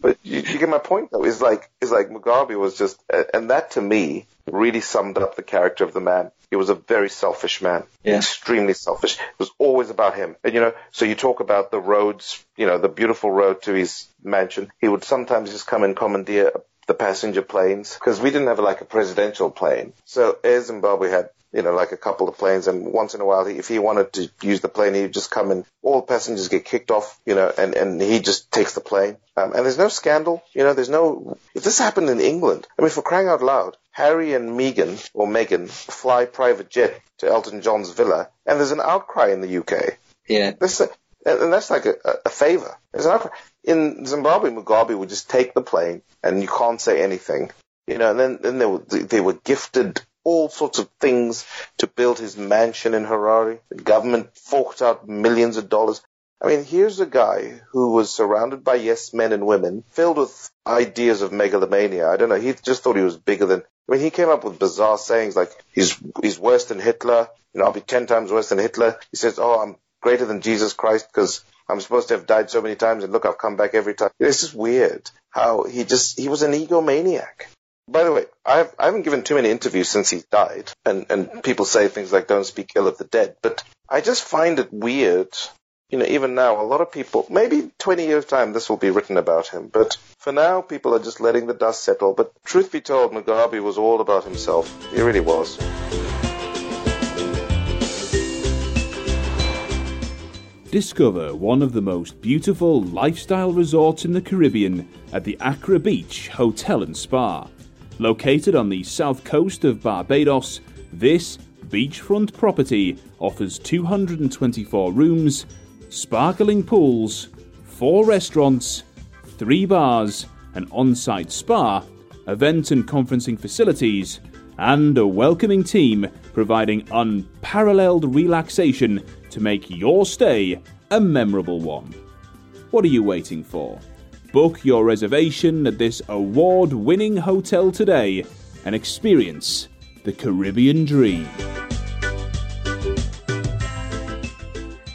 but you, you get my point though. Is like is like Mugabe was just, and that to me really summed up the character of the man. He was a very selfish man, Yeah. extremely selfish. It was always about him. And you know, so you talk about the roads, you know, the beautiful road to his mansion. He would sometimes just come and commandeer the passenger planes because we didn't have like a presidential plane. So Air Zimbabwe had you know, like a couple of planes, and once in a while, if he wanted to use the plane, he'd just come and all the passengers get kicked off, you know, and, and he just takes the plane. Um, and there's no scandal, you know, there's no, if this happened in England, I mean, for crying out loud, Harry and Meghan, or Meghan, fly private jet to Elton John's villa, and there's an outcry in the UK. Yeah. This, and and that's like a, a favor. There's an outcry. In Zimbabwe, Mugabe would just take the plane, and you can't say anything. You know, and then, then they were, they were gifted all sorts of things to build his mansion in Harare. The government forked out millions of dollars. I mean, here's a guy who was surrounded by yes men and women, filled with ideas of megalomania. I don't know. He just thought he was bigger than. I mean, he came up with bizarre sayings like he's he's worse than Hitler. You know, I'll be ten times worse than Hitler. He says, "Oh, I'm greater than Jesus Christ because I'm supposed to have died so many times, and look, I've come back every time." It's just weird how he just he was an egomaniac. By the way, I've, I haven't given too many interviews since he died, and, and people say things like don't speak ill of the dead, but I just find it weird. You know, even now, a lot of people, maybe 20 years' time, this will be written about him, but for now, people are just letting the dust settle. But truth be told, Mugabe was all about himself. He really was. Discover one of the most beautiful lifestyle resorts in the Caribbean at the Accra Beach Hotel and Spa. Located on the south coast of Barbados, this beachfront property offers 224 rooms, sparkling pools, four restaurants, three bars, an on site spa, event and conferencing facilities, and a welcoming team providing unparalleled relaxation to make your stay a memorable one. What are you waiting for? Book your reservation at this award winning hotel today and experience the Caribbean dream.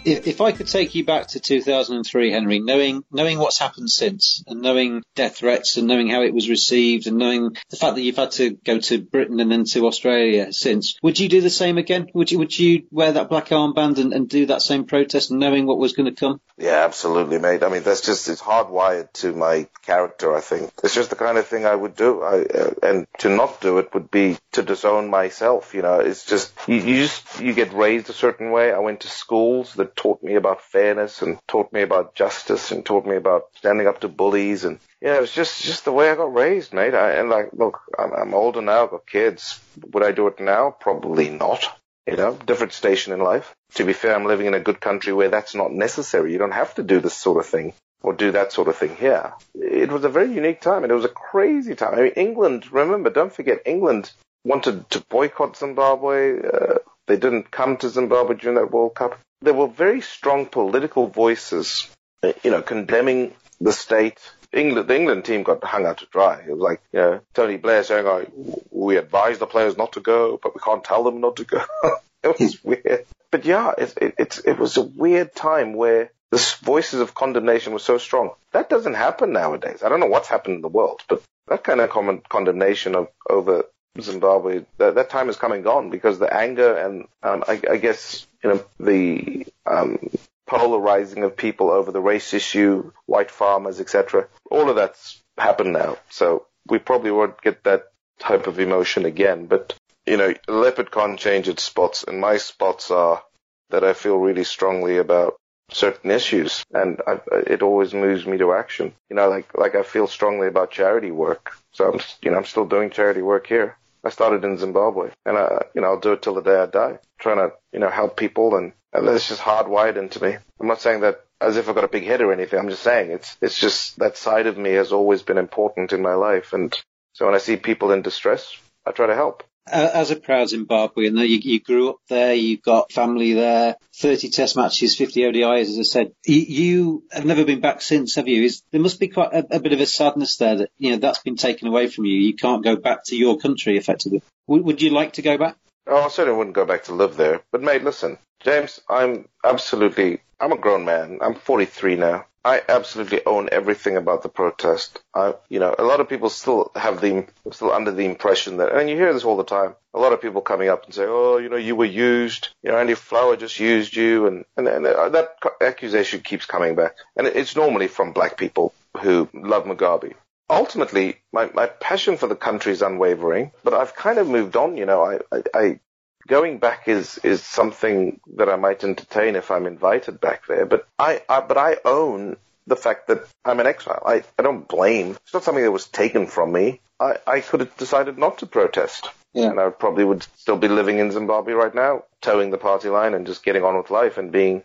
If, if I could take you back to 2003, Henry, knowing knowing what's happened since, and knowing death threats, and knowing how it was received, and knowing the fact that you've had to go to Britain and then to Australia since, would you do the same again? Would you would you wear that black armband and, and do that same protest, knowing what was going to come? Yeah, absolutely, mate. I mean, that's just, it's hardwired to my character, I think. It's just the kind of thing I would do. I, uh, and to not do it would be to disown myself, you know. It's just, you, you just, you get raised a certain way. I went to schools that taught me about fairness and taught me about justice and taught me about standing up to bullies and, yeah, it was just, just the way I got raised, mate. I, and like, look, I'm, I'm older now, I've got kids. Would I do it now? Probably not. You know, different station in life. To be fair, I'm living in a good country where that's not necessary. You don't have to do this sort of thing or do that sort of thing here. It was a very unique time and it was a crazy time. I mean, England, remember, don't forget, England wanted to boycott Zimbabwe. Uh, they didn't come to Zimbabwe during that World Cup. There were very strong political voices, uh, you know, condemning the state. England, the England team got hung out to dry. It was like, you know, Tony Blair saying, oh, we advise the players not to go, but we can't tell them not to go. it was weird. But yeah, it, it, it, it was a weird time where the voices of condemnation were so strong. That doesn't happen nowadays. I don't know what's happened in the world, but that kind of common condemnation of over Zimbabwe, that, that time is coming gone because the anger and um, I, I guess you know the um, polarizing of people over the race issue, white farmers, etc. All of that's happened now, so we probably won't get that type of emotion again. But you know, leopard can't change its spots, and my spots are that I feel really strongly about certain issues, and I, it always moves me to action. You know, like like I feel strongly about charity work, so I'm you know I'm still doing charity work here. I started in Zimbabwe, and I you know I'll do it till the day I die, trying to you know help people, and, and that's just hardwired into me. I'm not saying that as if I've got a big head or anything. I'm just saying it's it's just that side of me has always been important in my life, and so when I see people in distress, I try to help. As a proud Zimbabwean, you, you grew up there, you've got family there, 30 test matches, 50 ODIs, as I said. You, you have never been back since, have you? Is, there must be quite a, a, bit of a sadness there that, you know, that's been taken away from you. You can't go back to your country effectively. W- would you like to go back? Oh, I certainly wouldn't go back to live there. But mate, listen, James, I'm absolutely, I'm a grown man. I'm 43 now. I absolutely own everything about the protest. I, you know, a lot of people still have the, still under the impression that, and you hear this all the time. A lot of people coming up and say, "Oh, you know, you were used. You know, Andy Flower just used you," and and, and uh, that accusation keeps coming back. And it's normally from black people who love Mugabe. Ultimately, my, my passion for the country is unwavering, but I've kind of moved on. You know, I, I, I going back is is something that I might entertain if I'm invited back there. But I, I but I own the fact that I'm an exile. I, I don't blame. It's not something that was taken from me. I, I could have decided not to protest. Yeah. And I probably would still be living in Zimbabwe right now, toeing the party line and just getting on with life and being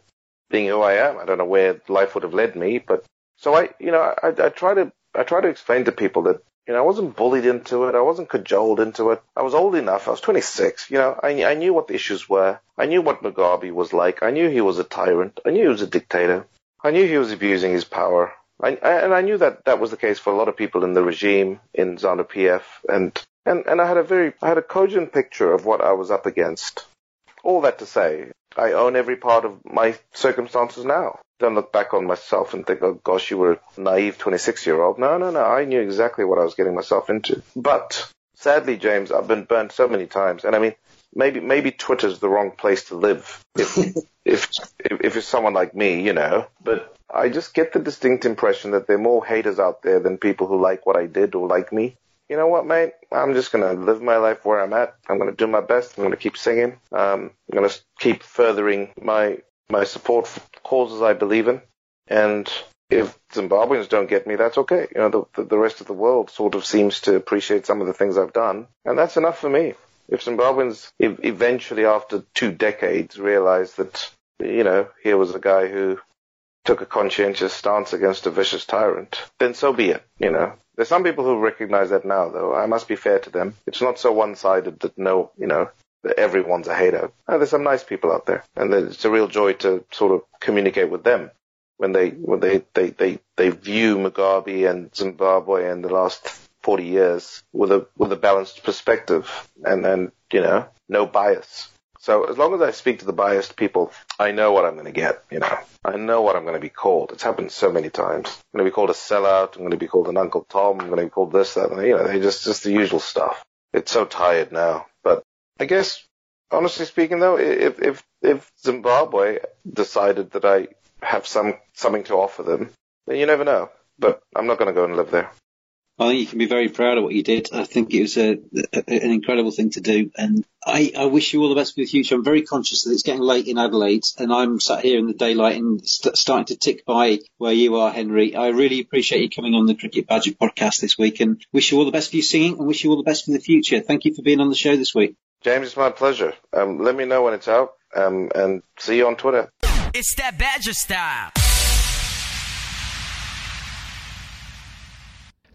being who I am. I don't know where life would have led me, but so I, you know, I, I try to I try to explain to people that you know, I wasn't bullied into it. I wasn't cajoled into it. I was old enough. I was 26. You know, I, I knew what the issues were. I knew what Mugabe was like. I knew he was a tyrant. I knew he was a dictator. I knew he was abusing his power. I, I, and I knew that that was the case for a lot of people in the regime in ZANU PF. And, and, and I had a very, I had a cogent picture of what I was up against. All that to say, I own every part of my circumstances now don't look back on myself and think, oh gosh, you were a naive 26 year old. No, no, no. I knew exactly what I was getting myself into. But sadly, James, I've been burned so many times. And I mean, maybe, maybe Twitter's the wrong place to live if, if, if, if it's someone like me, you know, but I just get the distinct impression that there are more haters out there than people who like what I did or like me. You know what, mate? I'm just gonna live my life where I'm at. I'm gonna do my best. I'm gonna keep singing. Um, I'm gonna keep furthering my my support for causes I believe in. And if Zimbabweans don't get me, that's okay. You know, the, the rest of the world sort of seems to appreciate some of the things I've done. And that's enough for me. If Zimbabweans eventually, after two decades, realize that, you know, here was a guy who took a conscientious stance against a vicious tyrant, then so be it, you know. There's some people who recognize that now, though. I must be fair to them. It's not so one-sided that no, you know, that everyone's a hater. Oh, there's some nice people out there, and it's a real joy to sort of communicate with them when they when they they they, they view Mugabe and Zimbabwe and the last 40 years with a with a balanced perspective and and you know no bias. So as long as I speak to the biased people, I know what I'm going to get. You know, I know what I'm going to be called. It's happened so many times. I'm going to be called a sellout. I'm going to be called an Uncle Tom. I'm going to be called this, that, and you know, they just just the usual stuff. It's so tired now. But I guess, honestly speaking, though, if if if Zimbabwe decided that I have some something to offer them, then you never know. But I'm not going to go and live there. I think you can be very proud of what you did. I think it was a, a, an incredible thing to do, and I, I, wish you all the best for the future. I'm very conscious that it's getting late in Adelaide, and I'm sat here in the daylight and st- starting to tick by where you are, Henry. I really appreciate you coming on the Cricket Badger podcast this week, and wish you all the best for your singing, and wish you all the best for the future. Thank you for being on the show this week. James, it's my pleasure. Um, let me know when it's out, um, and see you on Twitter. It's that Badger style.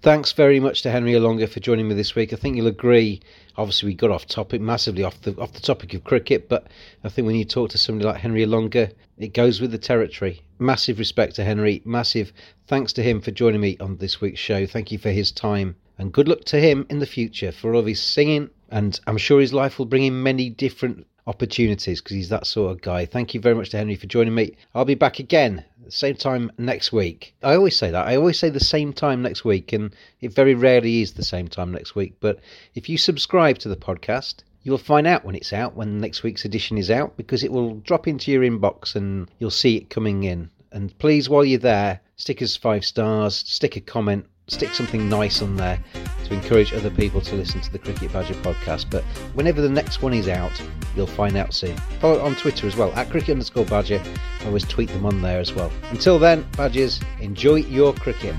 Thanks very much to Henry Olonga for joining me this week. I think you'll agree. Obviously, we got off topic massively off the off the topic of cricket, but I think when you talk to somebody like Henry Olonga, it goes with the territory. Massive respect to Henry. Massive thanks to him for joining me on this week's show. Thank you for his time, and good luck to him in the future for all of his singing. And I'm sure his life will bring him many different opportunities because he's that sort of guy. Thank you very much to Henry for joining me. I'll be back again same time next week. I always say that. I always say the same time next week, and it very rarely is the same time next week. But if you subscribe to the podcast, you'll find out when it's out, when next week's edition is out, because it will drop into your inbox and you'll see it coming in. And please, while you're there, stick us five stars, stick a comment, stick something nice on there to encourage other people to listen to the Cricket Badger podcast. But whenever the next one is out, you'll find out soon. Follow it on Twitter as well, at cricket underscore badger. I always tweet them on there as well. Until then, Badgers, enjoy your cricket.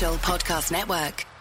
Podcast Network.